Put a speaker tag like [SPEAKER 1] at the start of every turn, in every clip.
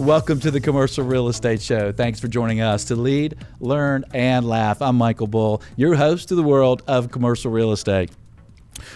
[SPEAKER 1] Welcome to the Commercial Real Estate Show. Thanks for joining us to lead, learn, and laugh. I'm Michael Bull, your host to the world of commercial real estate.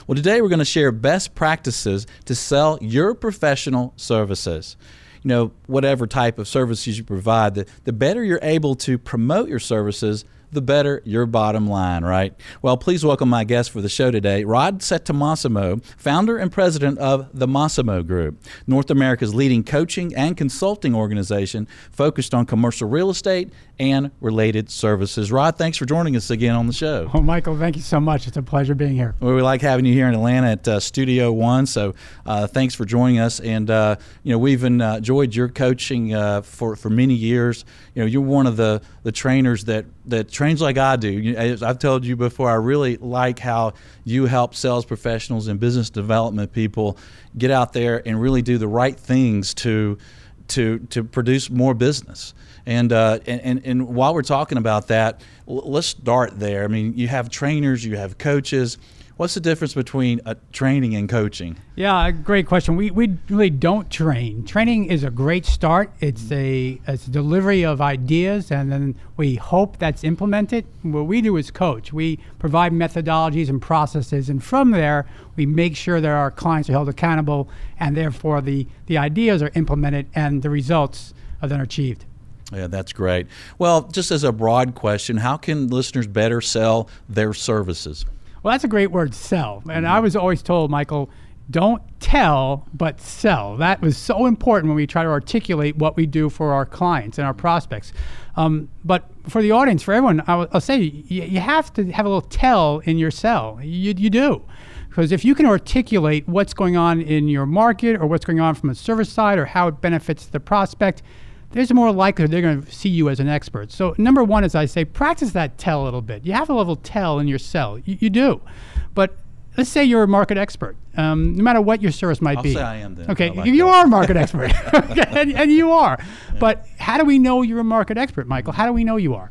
[SPEAKER 1] Well, today we're going to share best practices to sell your professional services. You know, whatever type of services you provide, the, the better you're able to promote your services, the better your bottom line, right? Well, please welcome my guest for the show today, Rod Santomassimo, founder and president of the Massimo Group, North America's leading coaching and consulting organization focused on commercial real estate and related services. Rod, thanks for joining us again on the show.
[SPEAKER 2] Well, Michael, thank you so much. It's a pleasure being here.
[SPEAKER 1] Well, we like having you here in Atlanta at uh, Studio One. So, uh, thanks for joining us. And uh, you know, we've enjoyed your coaching uh, for for many years. You know, you're one of the the trainers that that trains like I do. As I've told you before, I really like how you help sales professionals and business development people get out there and really do the right things to to to produce more business. And, uh, and, and, and while we're talking about that, let's start there. I mean, you have trainers, you have coaches. What's the difference between uh, training and coaching?
[SPEAKER 2] Yeah, great question. We, we really don't train. Training is a great start. It's a, it's a delivery of ideas, and then we hope that's implemented. What we do is coach. We provide methodologies and processes, and from there, we make sure that our clients are held accountable, and therefore the, the ideas are implemented and the results are then achieved.
[SPEAKER 1] Yeah, that's great. Well, just as a broad question, how can listeners better sell their services?
[SPEAKER 2] Well, that's a great word, sell. And I was always told, Michael, don't tell, but sell. That was so important when we try to articulate what we do for our clients and our prospects. Um, but for the audience, for everyone, I'll, I'll say you, you, have to have a little tell in your sell. You, you do. Because if you can articulate what's going on in your market or what's going on from a service side or how it benefits the prospect, there's more likelihood they're going to see you as an expert. So, number one is I say practice that tell a little bit. You have a level tell in your sell. You, you do. But let's say you're a market expert, um, no matter what your service might
[SPEAKER 1] I'll
[SPEAKER 2] be.
[SPEAKER 1] Say I am then.
[SPEAKER 2] Okay,
[SPEAKER 1] like
[SPEAKER 2] you
[SPEAKER 1] that.
[SPEAKER 2] are a market expert, okay, and, and, you are. Yeah. But how do we know you're a market expert, Michael? How do we know you are?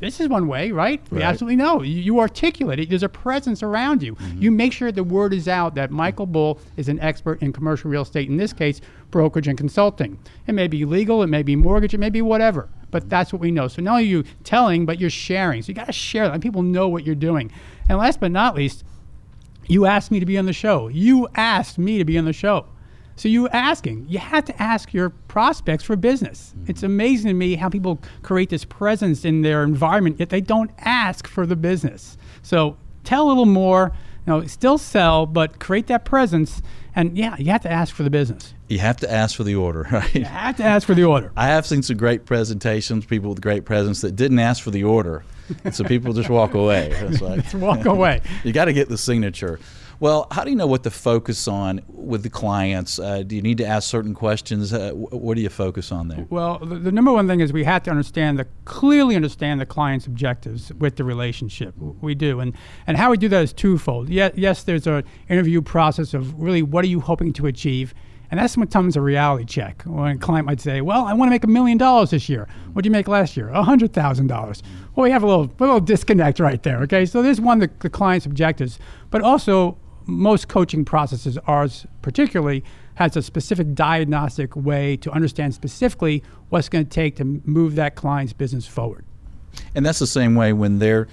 [SPEAKER 2] This is one way, right? right. We absolutely know. You, you, articulate it. There's a presence around you. Mm-hmm. You make sure the word is out that Michael Bull is an expert in commercial real estate. In this case, brokerage and consulting. It may be legal, it may be mortgage, it may be whatever. But that's what we know. So not only are you telling, but you're sharing. So you got to share that. People know what you're doing. And last but not least, you asked me to be on the show. You asked me to be on the show. So you asking, you have to ask your prospects for business. Mm-hmm. It's amazing to me how people create this presence in their environment, yet they don't ask for the business. So tell a little more, you know, still sell, but create that presence. And yeah, you have to ask for the business.
[SPEAKER 1] You have to ask for the order, right?
[SPEAKER 2] You have to ask for the order.
[SPEAKER 1] I have seen some great presentations, people with great presence that didn't ask for the order. and so people just walk away.
[SPEAKER 2] Like, just walk away.
[SPEAKER 1] you got to get the signature. Well, how do you know what to focus on with the clients? Uh, do you need to ask certain questions? Uh, what do you focus on there?
[SPEAKER 2] Well, the, the, number one thing is we have to understand the clearly understand the client's objectives with the relationship. We do, and and how we do that is twofold. Yes, yes, there's an interview process of really what are you hoping to achieve. And that's sometimes a reality check. When a client might say, "Well, I want to make a million dollars this year. What did you make last year? A hundred thousand dollars." Well, we have a little, a little disconnect right there. Okay, so there's one the, the client's objectives, but also most coaching processes, ours particularly, has a specific diagnostic way to understand specifically what's going to take to move that client's business forward.
[SPEAKER 1] And that's the same way when they're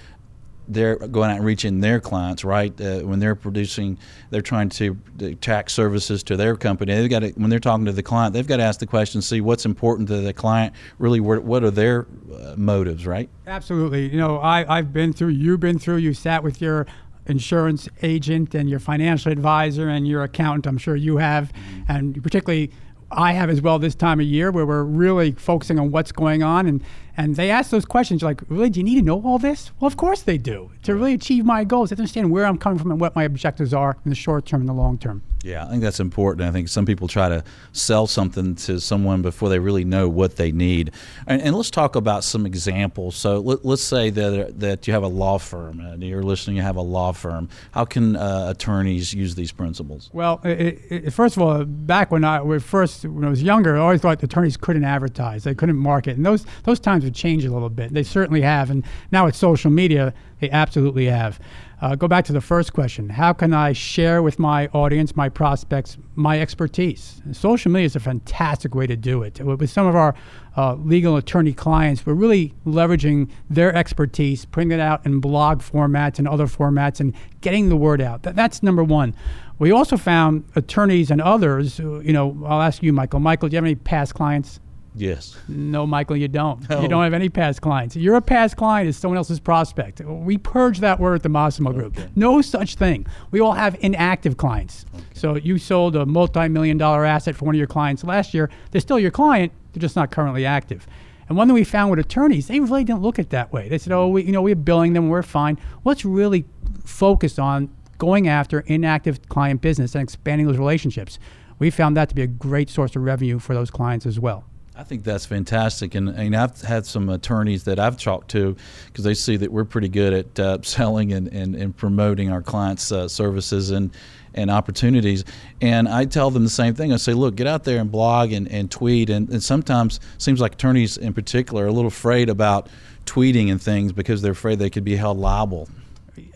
[SPEAKER 1] they're going out and reaching their clients, right? Uh, when they're producing, they're trying to tax services to their company. They've got to, when they're talking to the client, they've got to ask the question, see what's important to the client. Really, what are their uh, motives, right?
[SPEAKER 2] Absolutely. You know, I, I've been through. You've been through. You sat with your insurance agent and your financial advisor and your accountant. I'm sure you have, mm-hmm. and particularly I have as well this time of year where we're really focusing on what's going on and and they ask those questions like, really, do you need to know all this? Well, of course they do. To really achieve my goals, they understand where I'm coming from and what my objectives are in the short term and the long term.
[SPEAKER 1] Yeah, I think that's important. I think some people try to sell something to someone before they really know what they need. And, and let's talk about some examples. So let, us say that that you have a law firm, and you're listening. You have a law firm. How can uh, attorneys use these principles?
[SPEAKER 2] Well, it, it, first of all, back when I first when I was younger, I always thought attorneys couldn't advertise, they couldn't market, and those those times have changed a little bit. They certainly have, and now with social media, they absolutely have. Uh, go back to the first question: How can I share with my audience, my prospects, my expertise? Social media is a fantastic way to do it. With some of our uh, legal attorney clients, we're really leveraging their expertise, putting it out in blog formats and other formats, and getting the word out. That, that's number one. We also found attorneys and others. You know, I'll ask you, Michael. Michael, do you have any past clients?
[SPEAKER 1] Yes.
[SPEAKER 2] No, Michael, you don't.
[SPEAKER 1] No.
[SPEAKER 2] You don't have any past clients. You're a past client is someone else's prospect. We purge that word at the Massimo Group.
[SPEAKER 1] Okay.
[SPEAKER 2] No such thing. We all have inactive clients. So you sold a multi-million dollar asset for one of your clients last year. They're still your client. They're just not currently active. And one thing we found with attorneys, they really didn't look at it that way. They said, "Oh, we, you know, we're billing them, we're fine." Let's really focus on going after inactive client business and expanding those relationships. We found that to be a great source of revenue for those clients as well.
[SPEAKER 1] I think that's fantastic, and, and I've had some attorneys that I've talked to because they see that we're pretty good at uh, selling and, and, and promoting our clients' uh, services and and opportunities. And I tell them the same thing. I say, look, get out there and blog and, and tweet. And, and sometimes seems like attorneys in particular are a little afraid about tweeting and things because they're afraid they could be held liable.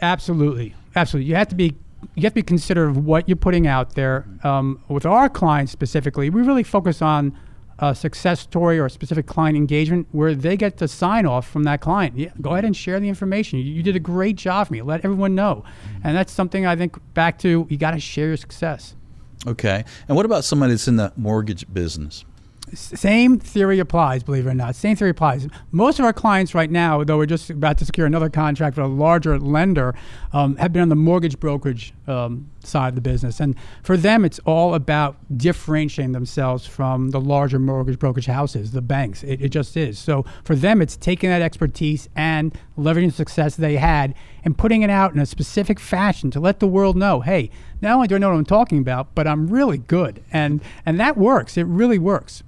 [SPEAKER 2] Absolutely, absolutely. You have to be you have to be considerate of what you're putting out there. Um, with our clients specifically, we really focus on a success story or a specific client engagement where they get the sign off from that client. Yeah, go ahead and share the information. You, you did a great job for me. Let everyone know, mm-hmm. and that's something I think back to. You got to share your success.
[SPEAKER 1] Okay. And what about somebody that's in the mortgage business?
[SPEAKER 2] Same theory applies, believe it or not. Same theory applies. Most of our clients right now, though we're just about to secure another contract with a larger lender, um, have been on the mortgage brokerage um, side of the business. And for them, it's all about differentiating themselves from the larger mortgage brokerage houses, the banks. It, it just is. So for them, it's taking that expertise and leveraging the success they had and putting it out in a specific fashion to let the world know, hey, not only do I know what I'm talking about, but I'm really good. And, and that works. It really works.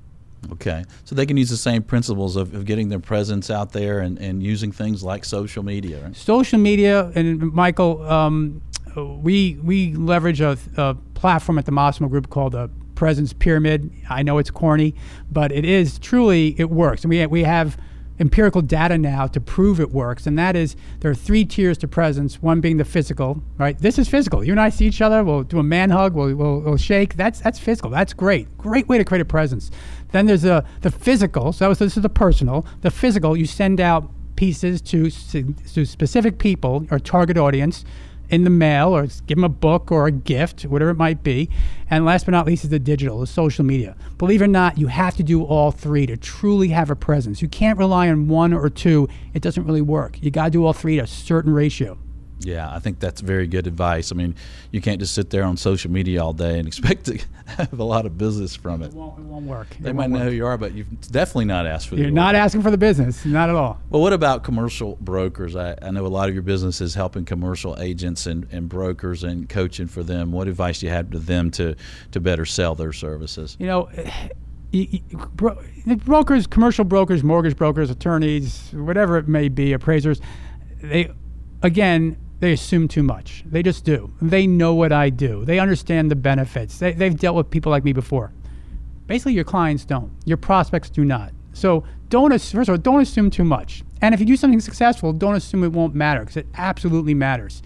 [SPEAKER 1] Okay. So they can use the same principles of, of getting their presence out there and, and using things like social media, right?
[SPEAKER 2] social media and Michael, um, we we leverage a, a platform at the Massimo Group called the Presence Pyramid. I know it's corny, but it is truly it works, and we we have empirical data now to prove it works, and that is there are three tiers to presence. One being the physical, right? This is physical. You and I see each other. We'll do a man hug. We'll, we'll, we'll shake. That's that's physical. That's great. Great way to create a presence. Then there's a the physical. So that was, this is the personal. The physical. You send out pieces to to specific people or target audience in the mail or give them a book or a gift, whatever it might be. And last but not least is the digital, the social media. Believe it or not, you have to do all three to truly have a presence. You can't rely on one or two. It doesn't really work. You got to do all three at a certain ratio.
[SPEAKER 1] Yeah, I think that's very good advice. I mean, you can't just sit there on social media all day and expect to have a lot of business from it.
[SPEAKER 2] It won't, it won't work.
[SPEAKER 1] They might know
[SPEAKER 2] work.
[SPEAKER 1] who you are, but you've definitely not asked for
[SPEAKER 2] You're not
[SPEAKER 1] award.
[SPEAKER 2] asking for the business, not at all.
[SPEAKER 1] Well, what about commercial brokers? I, I know a lot of your business is helping commercial agents and, and brokers and coaching for them. What advice do you have to them to, to better sell their services?
[SPEAKER 2] you know, y- y- bro- the brokers, commercial brokers, mortgage brokers, attorneys, whatever it may be, appraisers, they, again, they assume too much. They just do. They know what I do. They understand the benefits. They, they've dealt with people like me before. Basically, your clients don't. Your prospects do not. So don't first of all, don't assume too much. And if you do something successful, don't assume it won't matter because it absolutely matters.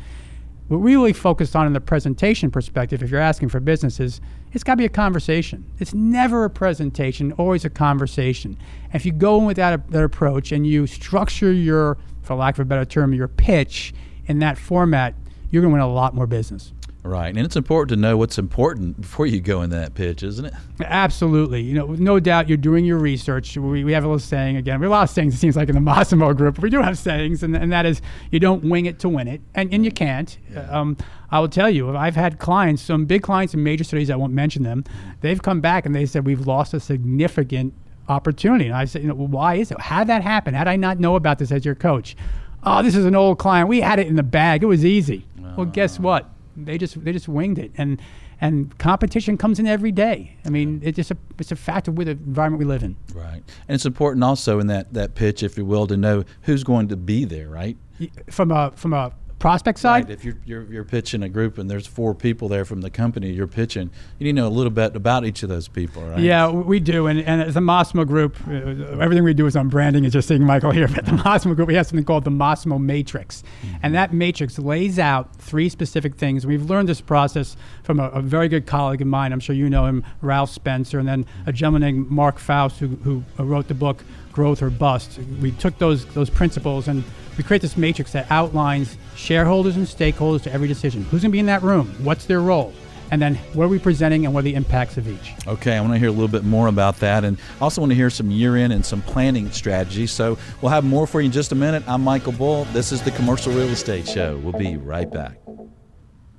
[SPEAKER 2] What we really focused on in the presentation perspective, if you're asking for businesses, it's got to be a conversation. It's never a presentation, always a conversation. If you go in with that, that approach and you structure your, for lack of a better term, your pitch in that format, you're going to win a lot more business.
[SPEAKER 1] Right. And it's important to know what's important before you go in that pitch, isn't it?
[SPEAKER 2] Absolutely. You know, no doubt you're doing your research. We, we have a little saying again. We have a lot of sayings, it seems like, in the Massimo group. We do have sayings, and, and that is you don't wing it to win it, and, and you can't. Um, I will tell you, I've had clients, some big clients in major cities, I won't mention them, they've come back and they said, We've lost a significant opportunity. And I said, you know, why is it? How did that happen? How did I not know about this as your coach? Oh, this is an old client. We had it in the bag. It was easy. Well, guess uh. what? They just they just winged it, and and competition comes in every day. I mean, it's just a it's a fact of the environment we live in.
[SPEAKER 1] Right. And it's important also in that, that pitch, if you will, to know who's going to be there, right?
[SPEAKER 2] From a from a prospect side.
[SPEAKER 1] Right. If you're, you're you're pitching a group and there's four people there from the company you're pitching, you need to know a little bit about each of those people, right?
[SPEAKER 2] Yeah, we do. And, and as a Massimo group, uh, everything we do is on branding. It's just seeing Michael here. But the Massimo group, we have something called the Massimo Matrix. Mm-hmm. And that matrix lays out three specific things. We've learned this process from a, a, very good colleague of mine. I'm sure you know him, Ralph Spencer, and then a gentleman named Mark Faust, who, who wrote the book Growth or Bust. We took those, those principles and we create this matrix that outlines shareholders and stakeholders to every decision. Who's going to be in that room? What's their role? and then what are we presenting and what are the impacts of each.
[SPEAKER 1] Okay, I want to hear a little bit more about that and also want to hear some year end and some planning strategies. So we'll have more for you in just a minute. I'm Michael Bull. This is the Commercial Real Estate Show. We'll be right back.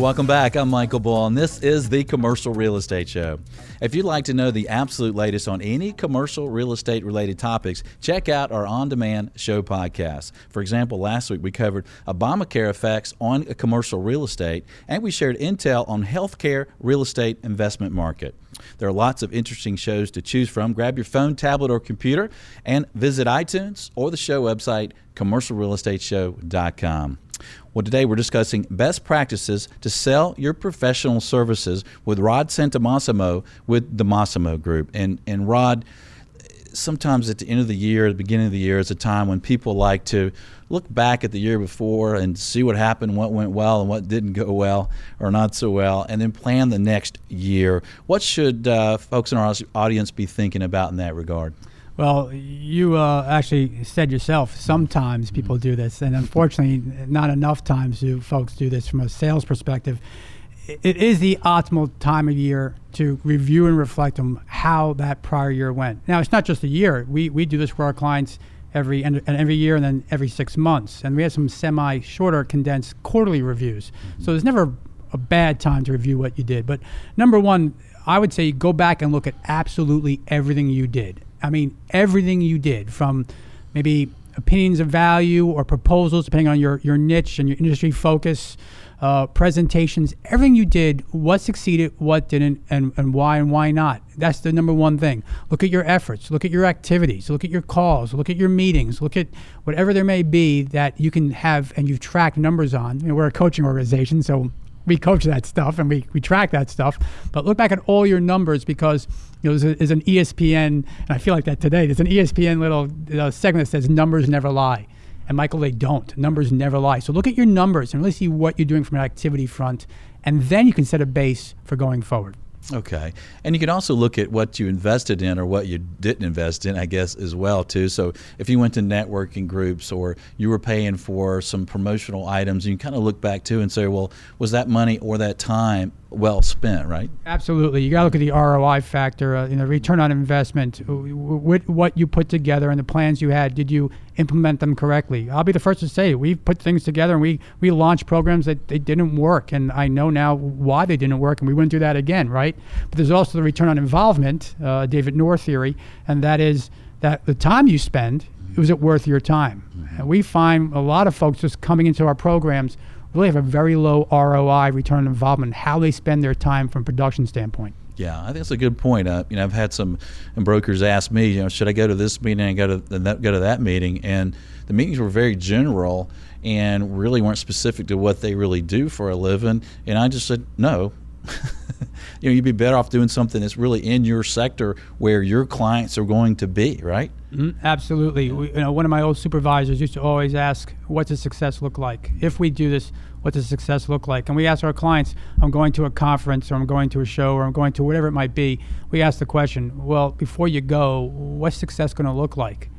[SPEAKER 1] Welcome back. I'm Michael Bull, and this is the Commercial Real Estate Show. If you'd like to know the absolute latest on any commercial real estate related topics, check out our on demand show podcast. For example, last week we covered Obamacare effects on commercial real estate, and we shared intel on healthcare real estate investment market. There are lots of interesting shows to choose from. Grab your phone, tablet, or computer and visit iTunes or the show website, commercialrealestateshow.com. Well, today we're discussing best practices to sell your professional services with Rod Santomassimo with the Massimo Group. And, and Rod, sometimes at the end of the year, the beginning of the year, is a time when people like to look back at the year before and see what happened, what went well, and what didn't go well or not so well, and then plan the next year. What should uh, folks in our audience be thinking about in that regard?
[SPEAKER 2] Well, you uh, actually said yourself, sometimes people do this, and unfortunately, not enough times do folks do this from a sales perspective. It is the optimal time of year to review and reflect on how that prior year went. Now, it's not just a year. We, we do this for our clients every and every year and then every six months. And we have some semi shorter condensed quarterly reviews. Mm-hmm. So there's never a bad time to review what you did. But number one, I would say go back and look at absolutely everything you did. I mean, everything you did from maybe opinions of value or proposals, depending on your, your niche and your industry focus, uh, presentations, everything you did, what succeeded, what didn't, and, and why and why not. That's the number one thing. Look at your efforts, look at your activities, look at your calls, look at your meetings, look at whatever there may be that you can have and you've tracked numbers on. You know, we're a coaching organization, so we coach that stuff and we, we track that stuff. But look back at all your numbers because you know, there's, a, there's an ESPN, and I feel like that today. There's an ESPN little uh, segment that says numbers never lie. And Michael, they don't. Numbers never lie. So look at your numbers and really see what you're doing from an activity front, and then you can set a base for going forward.
[SPEAKER 1] Okay. And you can also look at what you invested in or what you didn't invest in, I guess, as well, too. So if you went to networking groups or you were paying for some promotional items, you can kind of look back, too, and say, well, was that money or that time well spent, right?
[SPEAKER 2] Absolutely. You got to look at the ROI factor, uh, you know, return on investment. What, what you put together and the plans you had, did you implement them correctly? I'll be the first to say we've put things together and we, we launched programs that they didn't work. And I know now why they didn't work and we wouldn't do that again, right? But there's also the return on involvement, uh, David Nour theory, and that is that the time you spend, was it worth your time? Mm-hmm. And we find a lot of folks just coming into our programs – really have a very low ROI, return on involvement, how they spend their time from production standpoint.
[SPEAKER 1] Yeah, I think that's a good point. Uh, you know, I've had some brokers ask me, you know, should I go to this meeting and go to that, go to that meeting? And the meetings were very general and really weren't specific to what they really do for a living. And I just said, no, you know, you'd be better off doing something that's really in your sector where your clients are going to be, right?
[SPEAKER 2] Mm-hmm. Absolutely. We, you know, one of my old supervisors used to always ask, "What's a success look like?" If we do this, what does success look like? And we ask our clients, "I'm going to a conference, or I'm going to a show, or I'm going to whatever it might be." We ask the question, "Well, before you go, what's success going to look like?"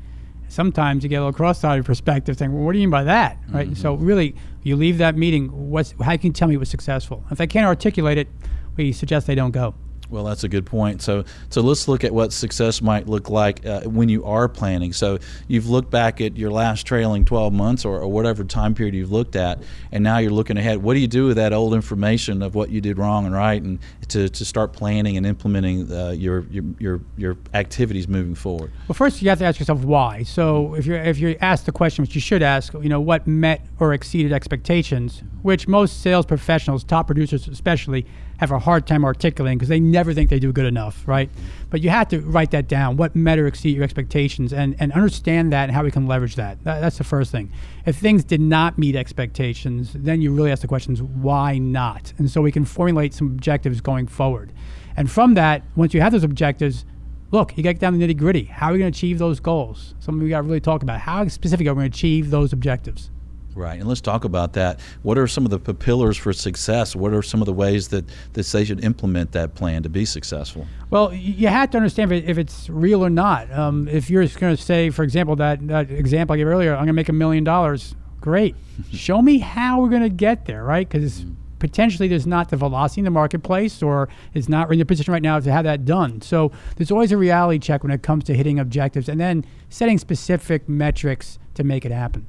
[SPEAKER 2] Sometimes you get a little cross-eyed perspective, saying, "Well, what do you mean by that?" Right? Mm-hmm. So really, you leave that meeting. What's how can you tell me it was successful? If they can't articulate it, we suggest they don't go.
[SPEAKER 1] Well, that's a good point. So, so let's look at what success might look like uh, when you are planning. So, you've looked back at your last trailing 12 months or, or, whatever time period you've looked at, and now you're looking ahead. What do you do with that old information of what you did wrong and right, and to, to start planning and implementing uh, your, your your your activities moving forward?
[SPEAKER 2] Well, first you have to ask yourself why. So, if you if you ask the question, which you should ask, you know, what met or exceeded expectations, which most sales professionals, top producers especially have a hard time articulating because they never think they do good enough, right? But you have to write that down. What met or exceed your expectations, and, and understand that and how we can leverage that. that. That's the first thing. If things did not meet expectations, then you really ask the questions, why not? And so we can formulate some objectives going forward. And from that, once you have those objectives, look, you get down the nitty gritty. How are we going to achieve those goals? Something we got to really talk about. How specific are we going to achieve those objectives?
[SPEAKER 1] Right, and let's talk about that. What are some of the pillars for success? What are some of the ways that, that they should implement that plan to be successful?
[SPEAKER 2] Well, you have to understand if, it's real or not. Um, if you're going to say, for example, that, that example I gave earlier, I'm going to make a million dollars, great. Show me how we're going to get there, right? Because mm-hmm. potentially there's not the velocity in the marketplace or is not in the position right now to have that done. So there's always a reality check when it comes to hitting objectives and then setting specific metrics to make it happen.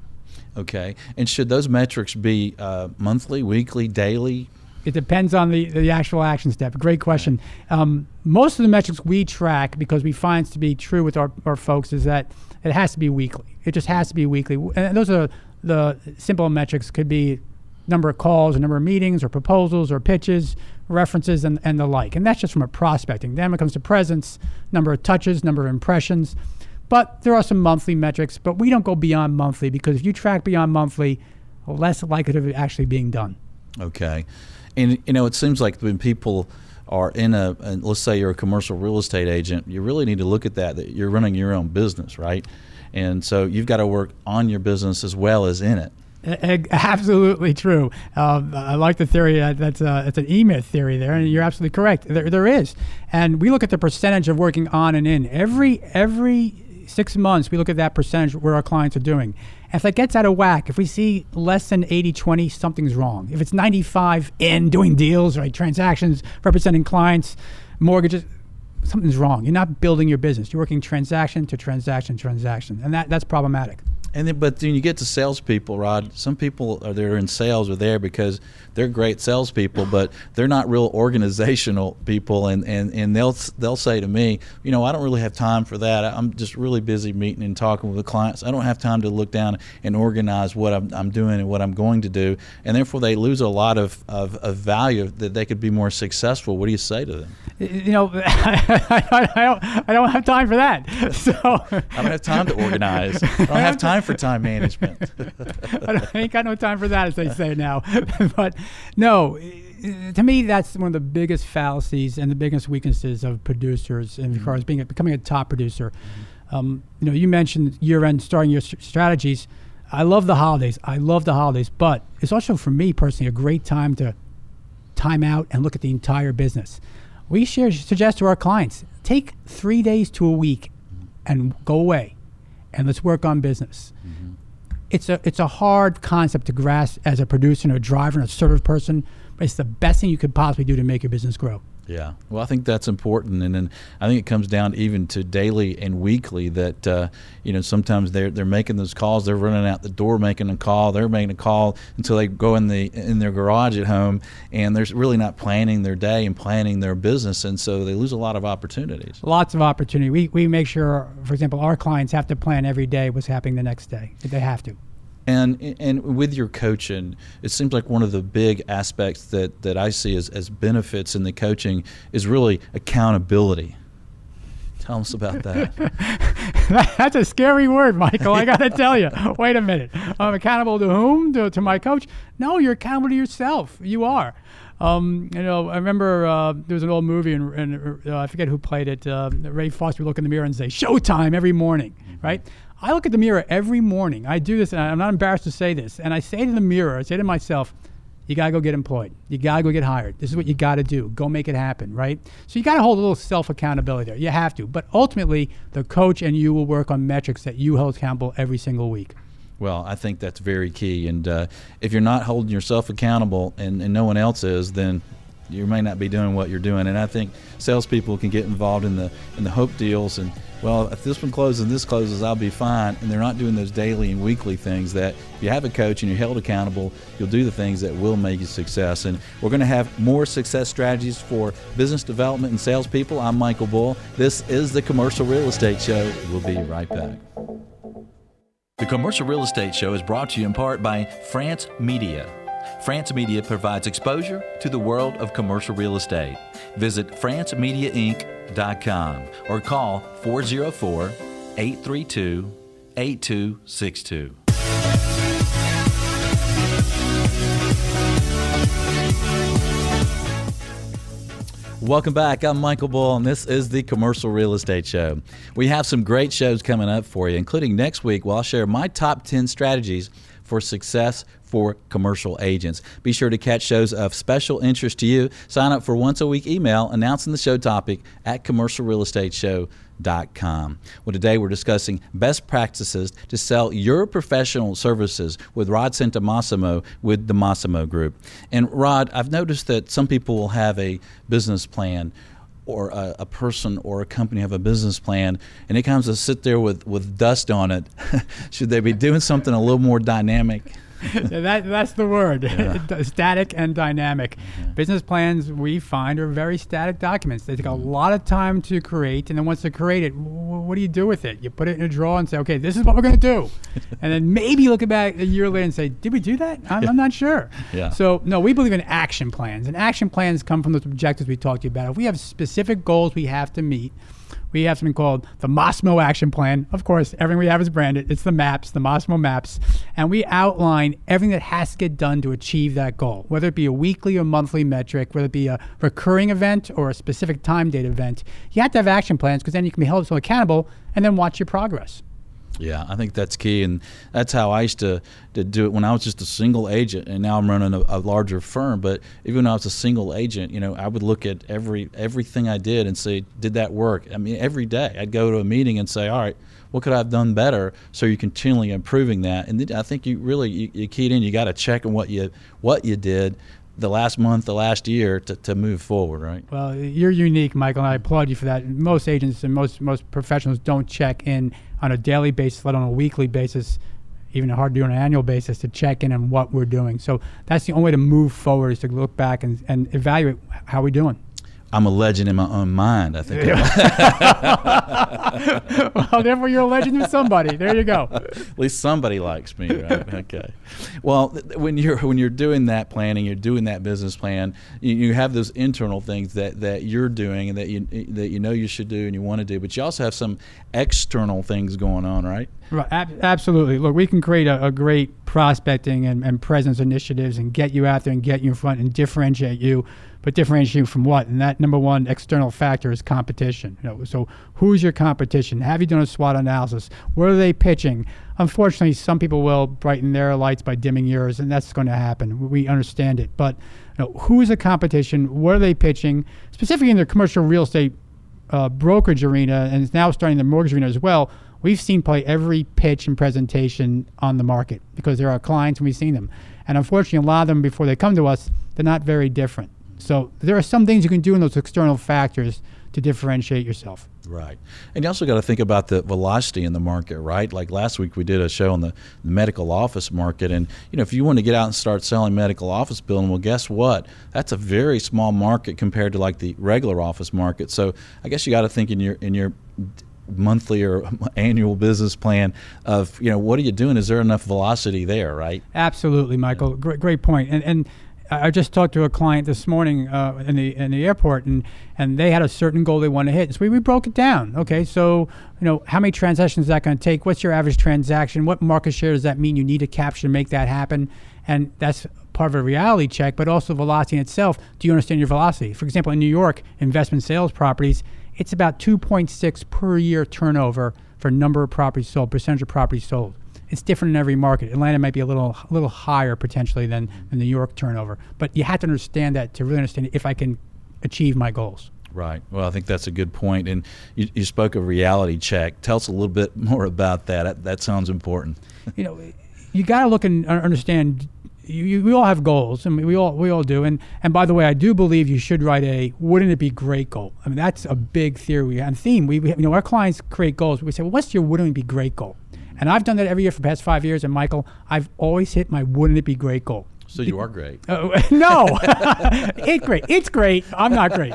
[SPEAKER 1] Okay. And should those metrics be uh, monthly, weekly, daily?
[SPEAKER 2] It depends on the, the actual action step. Great question. Um, most of the metrics we track, because we find to be true with our, our folks, is that it has to be weekly. It just has to be weekly. And those are the simple metrics, could be number of calls, or number of meetings, or proposals, or pitches, references, and, and the like. And that's just from a prospecting. Then when it comes to presence, number of touches, number of impressions. But there are some monthly metrics, but we don't go beyond monthly because if you track beyond monthly, less likely of it actually being done.
[SPEAKER 1] Okay. And, you know, it seems like when people are in a, let's say you're a commercial real estate agent, you really need to look at that, that you're running your own business, right? And so you've got to work on your business as well as in it.
[SPEAKER 2] Absolutely true. Um, I like the theory that that's a, it's an E-Myth theory there, and you're absolutely correct. There, there is, and we look at the percentage of working on and in every every six months, we look at that percentage where our clients are doing. If that gets out of whack, if we see less than 80 20, something's wrong. If it's 95 in doing deals, right, transactions, representing clients, mortgages, something's wrong. You're not building your business. You're working transaction to transaction, transaction. And that, that's problematic.
[SPEAKER 1] And then, but when you get to salespeople, Rod, some people are there in sales are there because they're great salespeople, but they're not real organizational people, and, and, and they'll they'll say to me, you know, I don't really have time for that. I'm just really busy meeting and talking with the clients. I don't have time to look down and organize what I'm, I'm doing and what I'm going to do, and therefore they lose a lot of, of, of value that they could be more successful. What do you say to them?
[SPEAKER 2] You know, I, I, don't I don't have time for that. So
[SPEAKER 1] I don't have time to organize. I don't have time time for time management.
[SPEAKER 2] I ain't got no time for that, as they say now. but no, to me, that's one of the biggest fallacies and the biggest weaknesses of producers, as far as being a, becoming a top producer. Mm-hmm. Um, you know, you mentioned year-end starting your strategies. I love the holidays. I love the holidays, but it's also for me personally a great time to time out and look at the entire business. We share, suggest to our clients take three days to a week and go away and let's work on business. Mm-hmm. It's a it's a hard concept to grasp as a producer and a driver and a assertive person, but it's the best thing you could possibly do to make your business grow.
[SPEAKER 1] Yeah, well, I think that's important, and then I think it comes down even to daily and weekly. That uh, you know sometimes they're they're making those calls, they're running out the door making a call, they're making a call until they go in the in their garage at home, and they're really not planning their day and planning their business, and so they lose a lot of opportunities.
[SPEAKER 2] Lots of opportunity. We we make sure, for example, our clients have to plan every day what's happening the next day. They have to.
[SPEAKER 1] And and with your coaching, it seems like one of the big aspects that, that I see as, as benefits in the coaching is really accountability. Tell us about
[SPEAKER 2] that. That's a scary word, Michael. I got to tell you. Wait a minute. I'm accountable to whom? To, to my coach? No, you're accountable to yourself. You are. Um, you know, I remember uh, there was an old movie, and, and uh, I forget who played it. Uh, Ray Foster would look in the mirror and say, "Showtime" every morning, right? I look at the mirror every morning. I do this, and I'm not embarrassed to say this. And I say to the mirror, I say to myself, you got to go get employed. You got to go get hired. This is what you got to do. Go make it happen, right? So you got to hold a little self accountability there. You have to. But ultimately, the coach and you will work on metrics that you hold accountable every single week.
[SPEAKER 1] Well, I think that's very key. And uh, if you're not holding yourself accountable and, and no one else is, then you may not be doing what you're doing. And I think salespeople can get involved in the in the hope deals and well, if this one closes and this closes, I'll be fine. And they're not doing those daily and weekly things that if you have a coach and you're held accountable, you'll do the things that will make you success. And we're going to have more success strategies for business development and salespeople. I'm Michael Bull. This is the Commercial Real Estate Show. We'll be right back. The Commercial Real Estate Show is brought to you in part by France Media. France Media provides exposure to the world of commercial real estate. Visit francemediainc.com or call 404 832 8262. Welcome back. I'm Michael Bull, and this is the Commercial Real Estate Show. We have some great shows coming up for you, including next week, where I'll share my top 10 strategies for success for commercial agents. Be sure to catch shows of special interest to you. Sign up for once a week email announcing the show topic at commercialrealestateshow.com. Well, today we're discussing best practices to sell your professional services with Rod Santomassimo with the Massimo Group. And Rod, I've noticed that some people will have a business plan or a, a, person or a company have a business plan and it comes to sit there with, with dust on it, should they be doing something a little more dynamic?
[SPEAKER 2] that, that's the word yeah. static and dynamic. Mm-hmm. Business plans, we find, are very static documents. They take mm-hmm. a lot of time to create, and then once they create it, w- what do you do with it? You put it in a drawer and say, okay, this is what we're going to do. and then maybe look back a year later and say, did we do that? I'm, yeah. I'm not sure. Yeah. So, no, we believe in action plans, and action plans come from those objectives we talked to you about. If we have specific goals we have to meet, we have something called the Massimo Action Plan. Of course, everything we have is branded. It's the maps, the Massimo maps. And we outline everything that has to get done to achieve that goal, whether it be a weekly or monthly metric, whether it be a recurring event or a specific time date event. You have to have action plans because then you can be held accountable and then watch your progress.
[SPEAKER 1] Yeah, I think that's key, and that's how I used to, to do it when I was just a single agent, and now I'm running a, a, larger firm. But even when I was a single agent, you know, I would look at every everything I did and say, did that work? I mean, every day I'd go to a meeting and say, all right, what could I have done better? So you're continually improving that, and I think you really you, you keyed in. You got to check on what you what you did the last month, the last year to, to move forward, right?
[SPEAKER 2] Well, you're unique, Michael, and I applaud you for that. Most agents and most most professionals don't check in on a daily basis, let alone a weekly basis, even hard to do on an annual basis to check in on what we're doing. So that's the only way to move forward is to look back and, and evaluate how we're doing.
[SPEAKER 1] I'm a legend in my own mind. I think. Yeah.
[SPEAKER 2] well, therefore, you're a legend to somebody. There you go.
[SPEAKER 1] At least somebody likes me, right? Okay. Well, when you're when you're doing that planning, you're doing that business plan. You, you have those internal things that, that you're doing and that you that you know you should do and you want to do, but you also have some external things going on, right?
[SPEAKER 2] Right. Ab- absolutely. Look, we can create a, a great prospecting and, and presence initiatives and get you out there and get you in front and differentiate you but differentiating from what? And that number one external factor is competition. You know, so who's your competition? Have you done a SWOT analysis? What are they pitching? Unfortunately, some people will brighten their lights by dimming yours, and that's going to happen. We understand it, but you know, who is the competition? What are they pitching? Specifically in the commercial real estate uh, brokerage arena, and it's now starting the mortgage arena as well. We've seen probably every pitch and presentation on the market because they're our clients and we've seen them. And unfortunately, a lot of them before they come to us, they're not very different. So there are some things you can do in those external factors to differentiate yourself.
[SPEAKER 1] Right. And you also got to think about the velocity in the market, right? Like last week we did a show on the, medical office market and you know if you want to get out and start selling medical office building, well guess what? That's a very small market compared to like the regular office market. So I guess you got to think in your in your monthly or annual business plan of you know what are you doing is there enough velocity there right
[SPEAKER 2] absolutely michael great, great point. point and and I just talked to a client this morning uh, in the in the airport, and and they had a certain goal they want to hit. So we, we broke it down. Okay, so you know how many transactions is that going to take? What's your average transaction? What market share does that mean you need to capture to make that happen? And that's part of a reality check, but also velocity in itself. Do you understand your velocity? For example, in New York, investment sales properties, it's about 2.6 per year turnover for number of properties sold, percentage of properties sold it's different in every market. Atlanta might be a little a little higher potentially than, than New York turnover, but you have to understand that to really understand if I can achieve my goals.
[SPEAKER 1] Right. Well, I think that's a good point. And you, you spoke of reality check. Tell us a little bit more about that. That, that sounds important.
[SPEAKER 2] you know, you got to look and understand you, you, we all have goals, and we all we all do. And and by the way, I do believe you should write a "Wouldn't it be great?" goal. I mean, that's a big theory and theme. We, we you know our clients create goals. We say, well, what's your "Wouldn't it be great?" goal? And I've done that every year for the past five years. And Michael, I've always hit my "Wouldn't it be great?" goal.
[SPEAKER 1] So you are great.
[SPEAKER 2] Uh, no, it's great. It's great. I'm not great.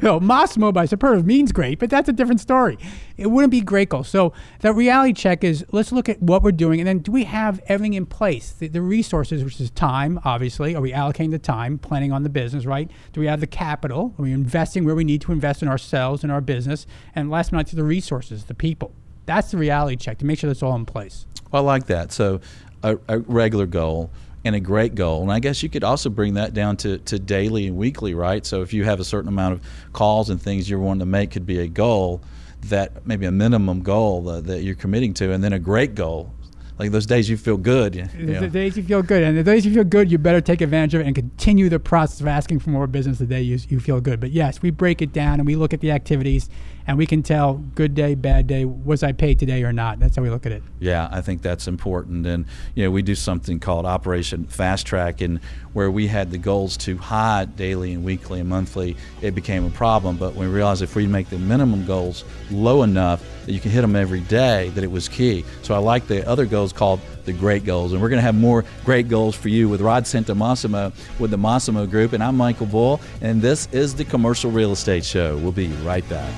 [SPEAKER 2] no, Massimo by Superlative means great, but that's a different story. It wouldn't be great goal. So the reality check is let's look at what we're doing, and then do we have everything in place? The, the resources, which is time, obviously. Are we allocating the time, planning on the business, right? Do we have the capital? Are we investing where we need to invest in ourselves and our business? And last but not least, the resources, the people. That's the reality check to make sure that's all in place.
[SPEAKER 1] Well, I like that. So a, a, regular goal and a great goal. And I guess you could also bring that down to, to daily and weekly, right? So if you have a certain amount of calls and things you're wanting to make could be a goal that maybe a minimum goal uh, that you're committing to and then a great goal like those days you feel good. You
[SPEAKER 2] know. The days you feel good, and the days you feel good, you better take advantage of it and continue the process of asking for more business the day you, you feel good. But yes, we break it down and we look at the activities, and we can tell good day, bad day, was I paid today or not? That's how we look at it.
[SPEAKER 1] Yeah, I think that's important. And you know, we do something called Operation Fast Track, and where we had the goals too high daily and weekly and monthly, it became a problem. But we realized if we make the minimum goals low enough that you can hit them every day, that it was key. So I like the other goals called the great goals. And we're going to have more great goals for you with Rod Santomassimo with the Massimo Group. And I'm Michael Bull, and this is the Commercial Real Estate Show. We'll be right back.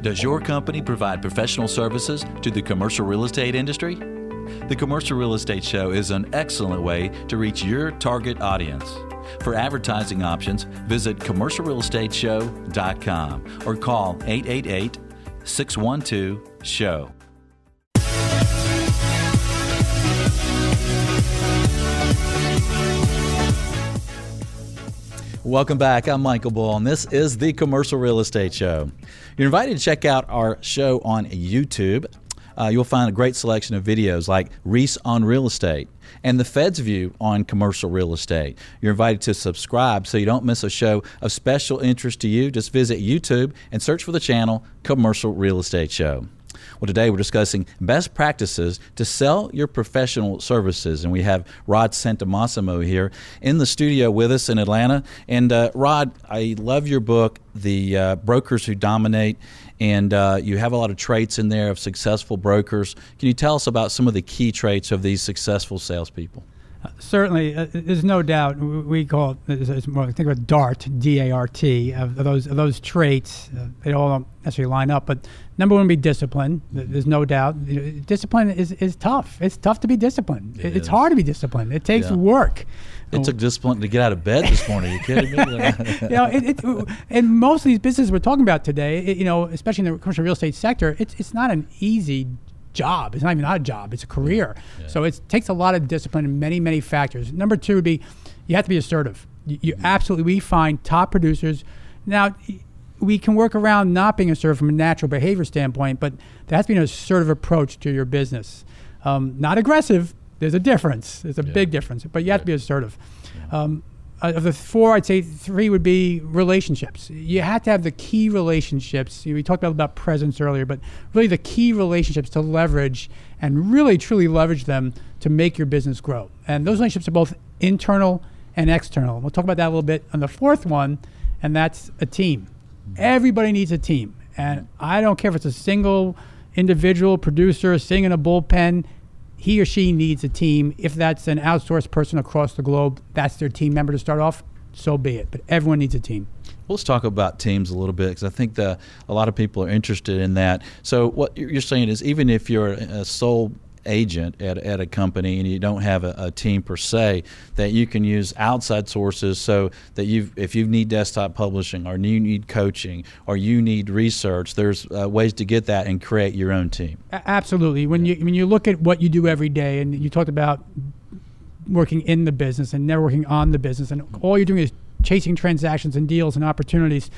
[SPEAKER 1] Does your company provide professional services to the commercial real estate industry? The Commercial Real Estate Show is an excellent way to reach your target audience. For advertising options, visit commercialrealestateshow.com or call 888 612 SHOW. Welcome back. I'm Michael Bull, and this is the Commercial Real Estate Show. You're invited to check out our show on YouTube. Uh, you'll find a great selection of videos like Reese on Real Estate and the Fed's View on commercial real estate. You're invited to subscribe so you don't miss a show of special interest to you. Just visit YouTube and search for the channel Commercial Real Estate Show. Well, today we're discussing best practices to sell your professional services. And we have Rod Santomassimo here in the studio with us in Atlanta. And uh, Rod, I love your book, The uh, Brokers Who Dominate. And uh, you have a lot of traits in there of successful brokers. Can you tell us about some of the key traits of these successful salespeople?
[SPEAKER 2] Certainly, uh, there's no doubt. We call it. It's more, think about DART, D-A-R-T. Of those of those traits, uh, they all don't necessarily line up. But number one would be discipline. There's no doubt. You know, discipline is, is tough. It's tough to be disciplined. It it's hard to be disciplined. It takes yeah. work.
[SPEAKER 1] It took discipline to get out of bed this morning. Are you kidding me?
[SPEAKER 2] you know, it, it, and most of these businesses we're talking about today, it, you know, especially in the commercial real estate sector, it's it's not an easy job. It's not even not a job; it's a career. Yeah. So it takes a lot of discipline and many many factors. Number two would be you have to be assertive. You, you mm-hmm. absolutely we find top producers now. We can work around not being assertive from a natural behavior standpoint, but there has to be an assertive approach to your business. Um, not aggressive. There's a difference. There's a yeah. big difference, but you have to be assertive. Yeah. Um, Uh, of the four, I'd say three would be relationships. You have to have the key relationships. We talked about, about presence earlier, but really the key relationships to leverage and really truly leverage them to make your business grow. And those relationships are both internal and external. We'll talk about that a little bit on the fourth one, and that's a team. Everybody needs a team. And I don't care if it's a single individual producer sitting in a bullpen he or she needs a team. If that's an outsourced person across the globe, that's their team member to start off, so be it. But everyone needs a team.
[SPEAKER 1] Let's talk about teams a little bit because I think that a lot of people are interested in that. So, what you're saying is, even if you're a sole agent at, at a company and you don't have a, a, team per se, that you can use outside sources so that you if you need desktop publishing or you need coaching or you need research, there's uh, ways to get that and create your own team.
[SPEAKER 2] Absolutely. When you when you look at what you do every day and you talked about working in the business and never working on the business and all you're doing is chasing transactions and deals and opportunities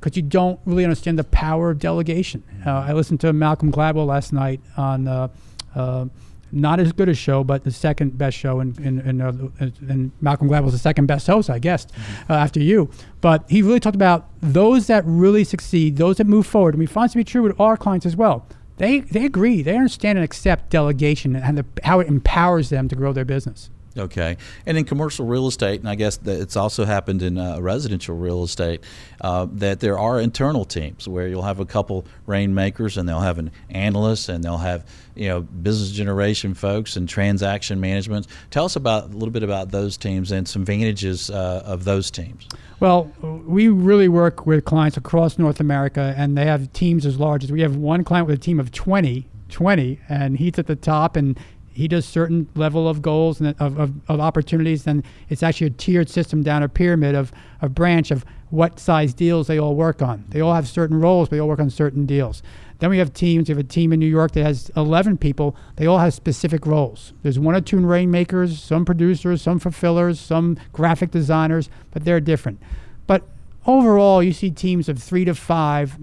[SPEAKER 2] because you don't really understand the power of delegation. Uh, I listened to Malcolm Gladwell last night on uh, uh, not as good a show, but the second best show, and and, uh, and Malcolm Gladwell's the second best host, I guess, mm-hmm. uh, after you. But he really talked about those that really succeed, those that move forward, and we find to be true with our clients as well. they they agree. They understand and accept delegation and the, how it empowers them to grow their business.
[SPEAKER 1] Okay, and in commercial real estate, and I guess it's also happened in uh, residential real estate, uh, that there are internal teams where you'll have a couple rainmakers, and they'll have an analyst, and they'll have you know business generation folks and transaction management. Tell us about a little bit about those teams and some advantages uh, of those teams.
[SPEAKER 2] Well, we really work with clients across North America, and they have teams as large as we have one client with a team of 20, 20, and he's at the top, and he does certain level of goals and of, of, of opportunities, and it's actually a tiered system down a pyramid of a branch of what size deals they all work on. They all have certain roles, but they all work on certain deals. Then we have teams. We have a team in New York that has 11 people. They all have specific roles. There's one or two rainmakers, some producers, some fulfillers, some graphic designers, but they're different. But overall, you see teams of three to five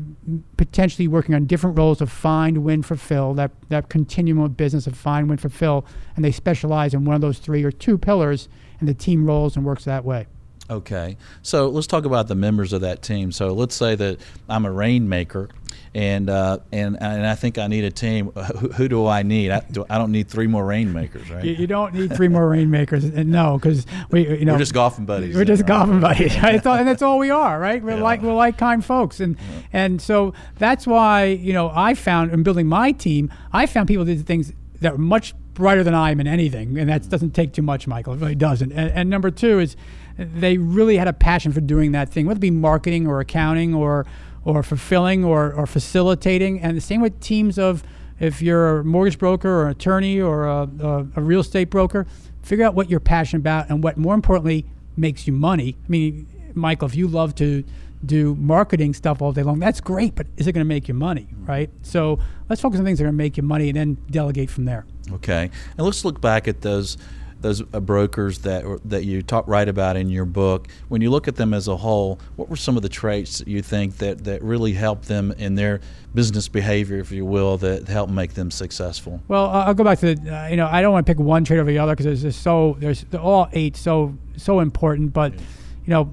[SPEAKER 2] potentially working on different roles of find, win, fulfill, that, that continuum of business of find, win, fulfill, and they specialize in one of those three or two pillars, and the team rolls and works that way.
[SPEAKER 1] Okay, so let's talk about the members of that team. So let's say that I'm a rainmaker, and uh, and and I think I need a team. Who, who do I need? I, do, I, don't need three more rainmakers, right?
[SPEAKER 2] You, you don't need three more rainmakers, and no, because we you know
[SPEAKER 1] we're just golfing buddies.
[SPEAKER 2] We're just right? golfing buddies, right? and that's all we are, right? We're yeah. like we're like kind folks, and yeah. and so that's why you know I found in building my team, I found people did things that are much brighter than I am in anything, and that doesn't take too much, Michael. It really doesn't. And, and number two is they really had a passion for doing that thing, whether it be marketing or accounting or or fulfilling or, or facilitating. And the same with teams of if you're a mortgage broker or an attorney or a, a, a real estate broker, figure out what you're passionate about and what more importantly makes you money. I mean, Michael, if you love to do marketing stuff all day long, that's great, but is it going to make you money, right? So let's focus on things that are going to make you money and then delegate from there.
[SPEAKER 1] Okay. And let's look back at those those uh, brokers that that you talk write about in your book. When you look at them as a whole, what were some of the traits that you think that that really helped them in their business behavior, if you will, that help make them successful?
[SPEAKER 2] Well, I'll go back to the, uh, you know I don't want to pick one trait over the other because there's just so there's all eight so so important, but you know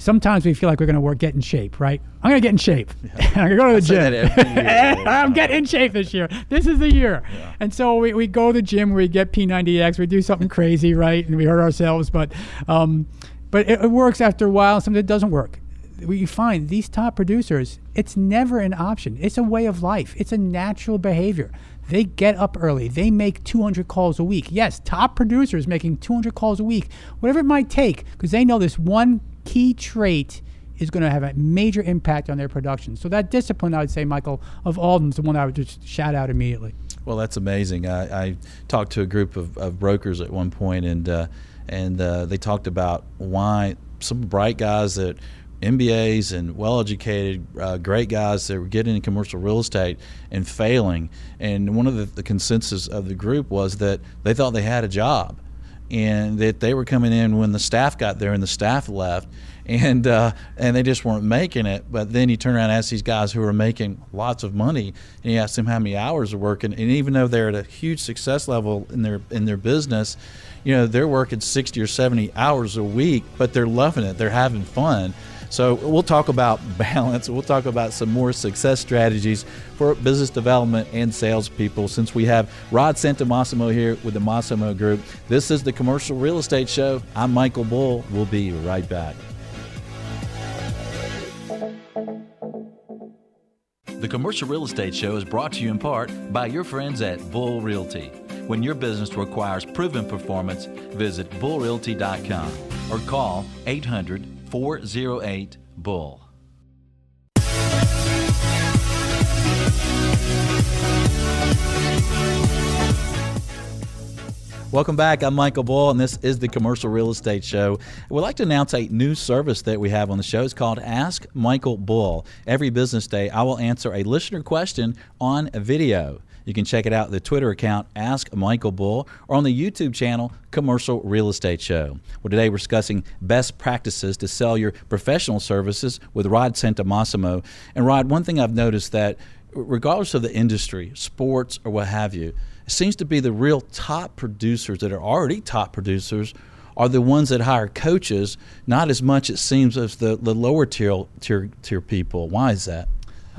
[SPEAKER 2] sometimes we feel like we're going to work, get in shape, right? I'm going to get in shape. Yeah. I'm going to go to the gym. I'm getting in shape this year. This is the year. Yeah. And so we, we go to the gym, we get P90X, we do something crazy, right? And we hurt ourselves, but um, but it, it, works after a while. Something that doesn't work. We find these top producers, it's never an option. It's a way of life. It's a natural behavior. They get up early. They make 200 calls a week. Yes, top producers making 200 calls a week, whatever it might take, because they know this one key trait is going to have a major impact on their production. So that discipline, I would say, Michael, of Alden is the one I would just shout out immediately.
[SPEAKER 1] Well, that's amazing. I, I talked to a group of, of, brokers at one point, and uh, and uh, they talked about why some bright guys that MBAs and well-educated, uh, great guys that were getting in commercial real estate and failing. And one of the, the consensus of the group was that they thought they had a job and that they were coming in when the staff got there and the staff left, and uh, and they just weren't making it. But then you turn around and ask these guys who are making lots of money, and you ask them how many hours they're working, and even though they're at a huge success level in their in their business, you know they're working sixty or seventy hours a week, but they're loving it, they're having fun. So we'll talk about balance. We'll talk about some more success strategies for business development and salespeople. Since we have Rod Santomassimo here with the Massimo Group, this is the Commercial Real Estate Show. I'm Michael Bull. We'll be right back. The Commercial Real Estate Show is brought to you in part by your friends at Bull Realty. When your business requires proven performance, visit bullrealty.com or call 800 408 Bull. Welcome back. I'm Michael Bull, and this is the Commercial Real Estate Show. We'd like to announce a new service that we have on the show. It's called Ask Michael Bull. Every business day, I will answer a listener question on video. You can check it out the Twitter account Ask Michael Bull or on the YouTube channel Commercial Real Estate Show. Well, today we're discussing best practices to sell your professional services with Rod Santomassimo. And Rod, one thing I've noticed that regardless of the industry, sports or what have you, it seems to be the real top producers that are already top producers are the ones that hire coaches, not as much it seems as the, the lower tier, tier tier people. Why is that?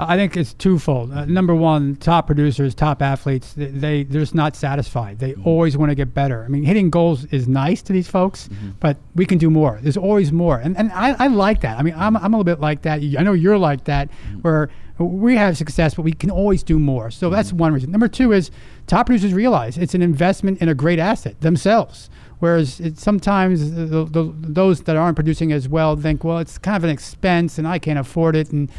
[SPEAKER 2] I think it's twofold. Uh, number one, top producers, top athletes, they, they they're just not satisfied. They
[SPEAKER 1] Mm-hmm.
[SPEAKER 2] always want to get better. I mean, hitting goals is nice to these folks,
[SPEAKER 1] Mm-hmm.
[SPEAKER 2] but we can do more. There's always more, and and I, I like that. I mean, I'm I'm a little bit like that. I know you're like that,
[SPEAKER 1] Mm-hmm.
[SPEAKER 2] where we have success, but we can always do more. So
[SPEAKER 1] Mm-hmm.
[SPEAKER 2] that's one reason. Number two is top producers realize it's an investment in a great asset themselves. Whereas it, sometimes the, the, those that aren't producing as well think, well, it's kind of an expense and I can't afford it, and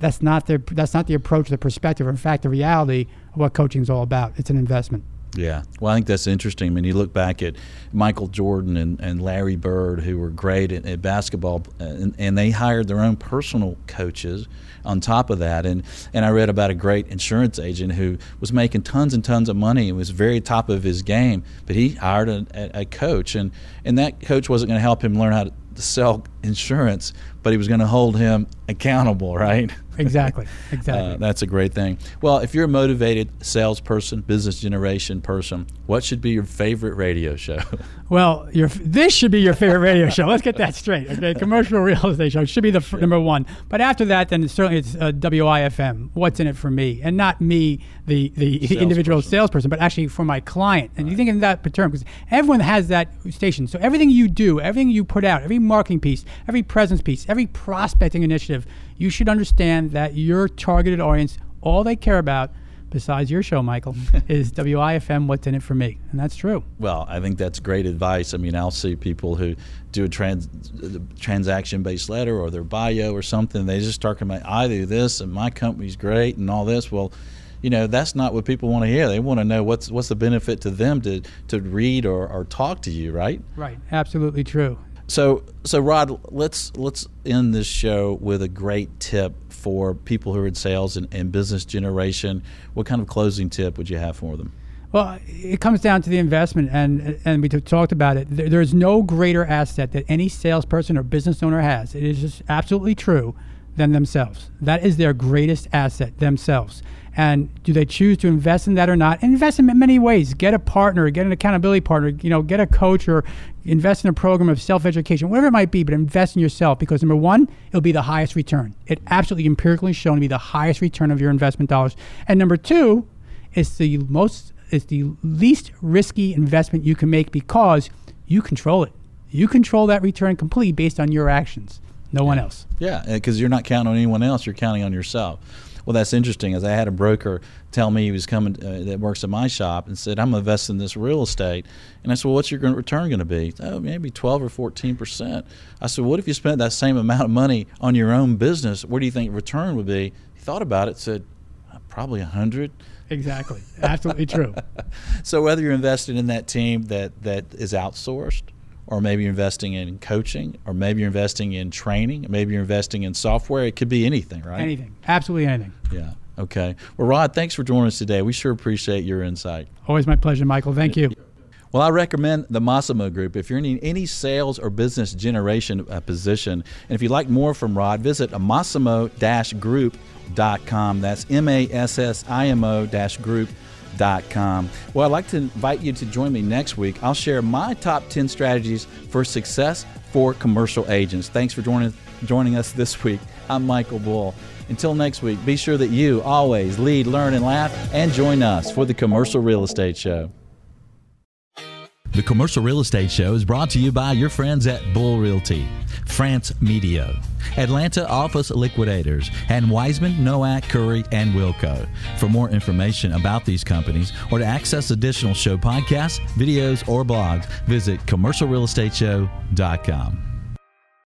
[SPEAKER 2] that's not their that's not the approach, the perspective. Or in fact, the reality of what coaching is all about. It's an investment.
[SPEAKER 1] Yeah. Well, I think that's interesting. I mean, you look back at Michael Jordan and, and Larry Bird, who were great at, at basketball, and, and they hired their own personal coaches on top of that. And, and I read about a great insurance agent who was making tons and tons of money and was very top of his game, but he hired a, a, a coach, and, and that coach wasn't going to help him learn how to sell insurance, but he was going to hold him accountable, right?
[SPEAKER 2] Exactly. Exactly.
[SPEAKER 1] Uh, that's a great thing. Well, if you're a motivated salesperson, business generation person, what should be your favorite radio show?
[SPEAKER 2] Well, your this should be your favorite radio show. Let's get that straight. Okay, commercial real estate show should be the f- number one. But after that, then certainly it's uh, WIFM. What's in it for me, and not me, the the, the individual
[SPEAKER 1] Salesperson.
[SPEAKER 2] salesperson, but actually for my client. And you think in that term because everyone has that station. So everything you do, everything you put out, every marketing piece, every presence piece, every prospecting initiative, you should understand that your targeted audience, all they care about. Besides your show, Michael, is WIFM. What's in it for me, and that's true.
[SPEAKER 1] well, I think that's great advice. I mean, I'll see people who do a trans, transaction based letter or their bio or something. They just start about, I do this and my company's great and all this. Well, you know, that's not what people want to hear. They want to know what's what's the benefit to them to, to read or, or talk to you, right?
[SPEAKER 2] Right. Absolutely true.
[SPEAKER 1] So, so Rod, let's let's end this show with a great tip for people who are in sales and, and business generation. What kind of closing tip would you have for them?
[SPEAKER 2] Well, it comes down to the investment, and and we talked about it. There, there is no greater asset that any salesperson or business owner has. It is just absolutely true than themselves. That is their greatest asset, themselves. And do they choose to invest in that or not? Invest in many ways. Get a partner, get an accountability partner. You know, get a coach or invest in a program of self-education, whatever it might be. But invest in yourself because number one, it'll be the highest return. It absolutely empirically shown to be the highest return of your investment dollars. And number two, it's the most it's the least risky investment you can make because you control it. You control that return completely based on your actions. No one else.
[SPEAKER 1] Yeah, because you're not counting on anyone else; you're counting on yourself. Well, that's interesting. As I had a broker tell me he was coming uh, that works at my shop and said, "I'm investing in this real estate," and I said, "Well, what's your return going to be?" Oh, maybe 12 or 14 percent. I said, "What if you spent that same amount of money on your own business? Where do you think return would be?" He thought about it, said, "Uh, "Probably a hundred."
[SPEAKER 2] Exactly. Absolutely true.
[SPEAKER 1] So whether you're investing in that team that that is outsourced, or maybe you're investing in coaching, or maybe you're investing in training, maybe you're investing in software, it could be anything, right?
[SPEAKER 2] Anything. Absolutely anything.
[SPEAKER 1] Yeah. Okay. Well, Rod, thanks for joining us today. We sure appreciate your insight.
[SPEAKER 2] Always my pleasure, Michael. Thank you.
[SPEAKER 1] Well, I recommend the Massimo Group if you're in any sales or business generation uh, position. And if you'd like more from Rod, visit massimo-group.com. That's M-A-S-S-I-M-O group.com. Well, I'd like to invite you to join me next week. I'll share my top 10 strategies for success for commercial agents. Thanks for joining, joining us this week. I'm Michael Bull. Until next week, be sure that you always lead, learn, and laugh, and join us for the Commercial Real Estate Show.
[SPEAKER 3] The Commercial Real Estate Show is brought to you by your friends at Bull Realty, France Medio, Atlanta Office Liquidators, and Weissman, Nowack, Curry, and Wilco. For more information about these companies or to access additional show podcasts, videos, or blogs, visit commercialrealestateshow.com.